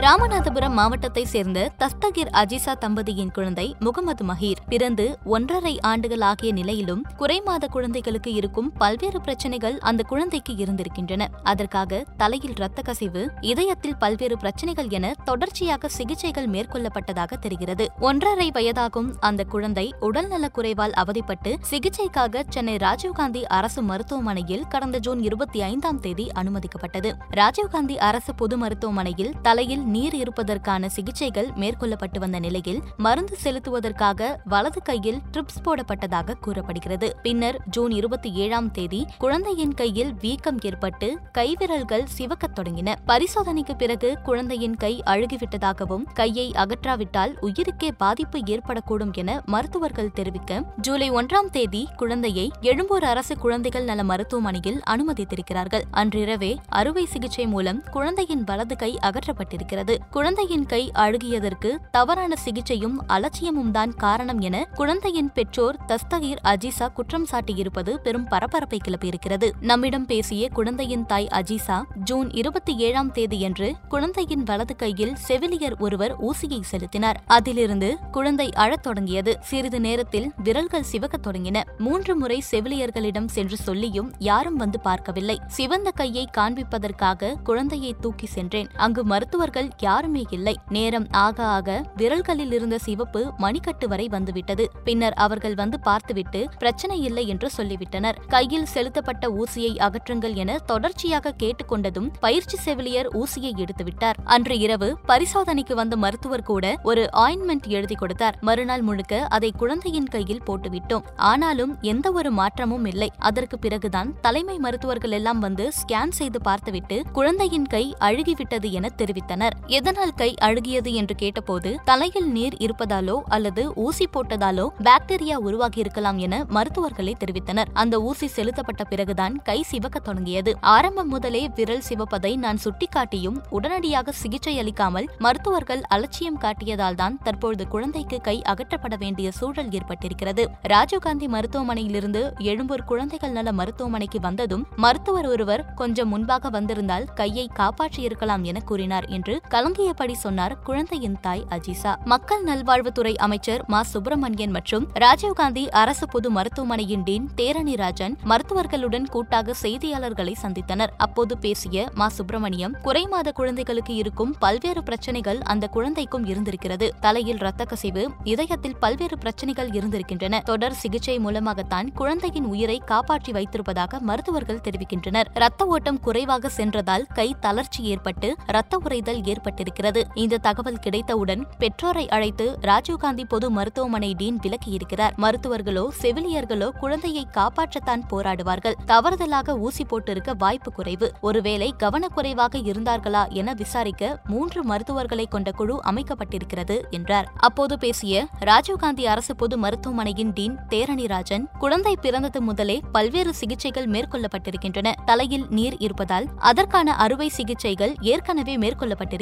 ராமநாதபுரம் மாவட்டத்தை சேர்ந்த தஸ்தகிர் அஜிசா தம்பதியின் குழந்தை முகமது மஹீர். பிறந்து ஒன்றரை ஆண்டுகள் ஆகிய நிலையிலும் குறைமாத குழந்தைகளுக்கு இருக்கும் பல்வேறு பிரச்சனைகள் அந்த குழந்தைக்கு இருந்திருக்கின்றன. அதற்காக தலையில் இரத்த கசிவு இதயத்தில் பல்வேறு பிரச்சனைகள் என தொடர்ச்சியாக சிகிச்சைகள் மேற்கொள்ளப்பட்டதாக தெரிகிறது. ஒன்றரை வயதாகும் அந்த குழந்தை உடல்நலக் குறைவால் அவதிப்பட்டு சிகிச்சைக்காக சென்னை ராஜீவ்காந்தி அரசு மருத்துவமனையில் கடந்த ஜூன் இருபத்தி ஐந்தாம் தேதி அனுமதிக்கப்பட்டது. ராஜீவ்காந்தி அரசு பொது மருத்துவமனையில் தலையில் நீர் இருப்பதற்கான சிகிச்சைகள் மேற்கொள்ளப்பட்டு வந்த நிலையில் மருந்து செலுத்துவதற்காக வலது கையில் ட்ரிப்ஸ் போடப்பட்டதாக கூறப்படுகிறது. பின்னர் ஜூன் இருபத்தி ஏழாம் தேதி குழந்தையின் கையில் வீக்கம் ஏற்பட்டு கைவிரல்கள் சிவக்கத் தொடங்கின. பரிசோதனைக்கு பிறகு குழந்தையின் கை அழுகிவிட்டதாகவும் கையை அகற்றாவிட்டால் உயிருக்கே பாதிப்பு ஏற்படக்கூடும் என மருத்துவர்கள் தெரிவிக்க ஜூலை ஒன்றாம் தேதி குழந்தையை எழும்பூர் அரசு குழந்தைகள் நல மருத்துவமனையில் அனுமதித்திருக்கிறார்கள். அன்றிரவே அறுவை சிகிச்சை மூலம் குழந்தையின் வலது கை அகற்றப்பட்டிருக்கிறது. குழந்தையின் கை அழுகியதற்கு தவறான சிகிச்சையும் அலட்சியமும் தான் காரணம் என குழந்தையின் பெற்றோர் தஸ்தகீர் அஜிசா குற்றம் சாட்டியிருப்பது பெரும் பரபரப்பை கிளப்பியிருக்கிறது. நம்மிடம் பேசிய குழந்தையின் தாய் அஜிசா ஜூன் இருபத்தி ஏழாம் தேதியன்று குழந்தையின் வலது கையில் செவிலியர் ஒருவர் ஊசியை செலுத்தினார். அதிலிருந்து குழந்தை அழத் தொடங்கியது. சிறிது நேரத்தில் விரல்கள் சிவக்கத் தொடங்கின. மூன்று முறை செவிலியர்களிடம் சென்று சொல்லியும் யாரும் வந்து பார்க்கவில்லை. சிவந்த கையை காண்பிப்பதற்காக குழந்தையை தூக்கி சென்றேன். அங்கு மருத்துவர்கள் யாருமே இல்லை. நேரம் ஆக ஆக விரல்களில் இருந்த சிவப்பு மணிக்கட்டு வரை வந்துவிட்டது. பின்னர் அவர்கள் வந்து பார்த்துவிட்டு பிரச்சனை இல்லை என்று சொல்லிவிட்டனர். கையில் செலுத்தப்பட்ட ஊசியை அகற்றுங்கள் என தொடர்ச்சியாக கேட்டுக்கொண்டதும் பயிற்சி செவிலியர் ஊசியை எடுத்துவிட்டார். அன்று இரவு பரிசோதனைக்கு வந்த மருத்துவர் கூட ஒரு ஆயின்மெண்ட் எழுதி கொடுத்தார். மறுநாள் முழுக்க அதை குழந்தையின் கையில் போட்டுவிட்டோம். ஆனாலும் எந்த ஒரு மாற்றமும் இல்லை. அதற்கு பிறகுதான் தலைமை மருத்துவர்கள் எல்லாம் வந்து ஸ்கேன் செய்து பார்த்துவிட்டு குழந்தையின் கை அழுகிவிட்டது என தெரிவித்தனர். எதனால் கை அழுகியது என்று கேட்டபோது தலையில் நீர் இருப்பதாலோ அல்லது ஊசி போட்டதாலோ பாக்டீரியா உருவாகியிருக்கலாம் என மருத்துவர்களே தெரிவித்தனர். அந்த ஊசி செலுத்தப்பட்ட பிறகுதான் கை சிவக்க தொடங்கியது. ஆரம்பம் முதலே விரல் சிவப்பதை நான் சுட்டிக்காட்டியும் உடனடியாக சிகிச்சை அளிக்காமல் மருத்துவர்கள் அலட்சியம் காட்டியதால் தான் தற்பொழுது குழந்தைக்கு கை அகற்றப்பட வேண்டிய சூழல் ஏற்பட்டிருக்கிறது. ராஜீவ்காந்தி மருத்துவமனையிலிருந்து எழும்பூர் குழந்தைகள் நல மருத்துவமனைக்கு வந்ததும் மருத்துவர் ஒருவர் கொஞ்சம் முன்பாக வந்திருந்தால் கையை காப்பாற்றியிருக்கலாம் என கூறினார் என்று கலங்கியபடி சொன்னார் குழந்தையின் தாய் அஜிசா. மக்கள் நல்வாழ்வுத்துறை அமைச்சர் மா. சுப்பிரமணியன் மற்றும் ராஜீவ்காந்தி அரசு பொது மருத்துவமனையின் டீன் தேரணி ராஜன் மருத்துவர்களுடன் கூட்டாக செய்தியாளர்களை சந்தித்தனர். அப்போது பேசிய மா. சுப்பிரமணியம் குறைமாத குழந்தைகளுக்கு இருக்கும் பல்வேறு பிரச்சனைகள் அந்த குழந்தைக்கும் இருந்திருக்கிறது. தலையில் இரத்த கசிவு இதயத்தில் பல்வேறு பிரச்சனைகள் இருந்திருக்கின்றன. தொடர் சிகிச்சை மூலமாகத்தான் குழந்தையின் உயிரை காப்பாற்றி வைத்திருப்பதாக மருத்துவர்கள் தெரிவிக்கின்றனர். இரத்த ஓட்டம் குறைவாக சென்றதால் கை தளர்ச்சி ஏற்பட்டு ரத்த உறைதல் ஏற்பட்டிருக்கிறது. இந்த தகவல் கிடைத்தவுடன் பெற்றோரை அழைத்து ராஜீவ்காந்தி பொது மருத்துவமனை டீன் விலக்கியிருக்கிறார். மருத்துவர்களோ செவிலியர்களோ குழந்தையை காப்பாற்றத்தான் போராடுவார்கள். தவறுதலாக ஊசி போட்டிருக்க வாய்ப்பு குறைவு. ஒருவேளை கவனக்குறைவாக இருந்தார்களா என விசாரிக்க மூன்று மருத்துவர்களை கொண்ட குழு அமைக்கப்பட்டிருக்கிறது என்றார். அப்போது பேசிய ராஜீவ்காந்தி அரசு பொது மருத்துவமனையின் டீன் தேரணிராஜன் குழந்தை பிறந்தது முதலே பல்வேறு சிகிச்சைகள் மேற்கொள்ளப்பட்டிருக்கின்றன. தலையில் நீர் இருப்பதால் அதற்கான அறுவை சிகிச்சைகள் ஏற்கனவே மேற்கொள்ளப்பட்டிருக்கிறது.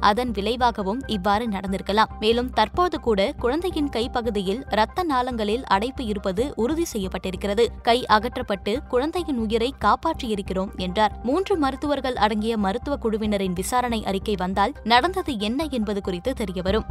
அதன் விளைவாகவும் இவ்வாறு நடந்திருக்கலாம். மேலும் தற்போது கூட குழந்தையின் கைப்பகுதியில் இரத்த நாளங்களில் அடைப்பு இருப்பது உறுதி செய்யப்பட்டிருக்கிறது. கை அகற்றப்பட்டு குழந்தையின் உயிரை காப்பாற்றியிருக்கிறோம் என்றார். மூன்று மருத்துவர்கள் அடங்கிய மருத்துவ குழுவினரின் விசாரணை அறிக்கை வந்தால் நடந்தது என்ன என்பது குறித்து தெரியவரும்.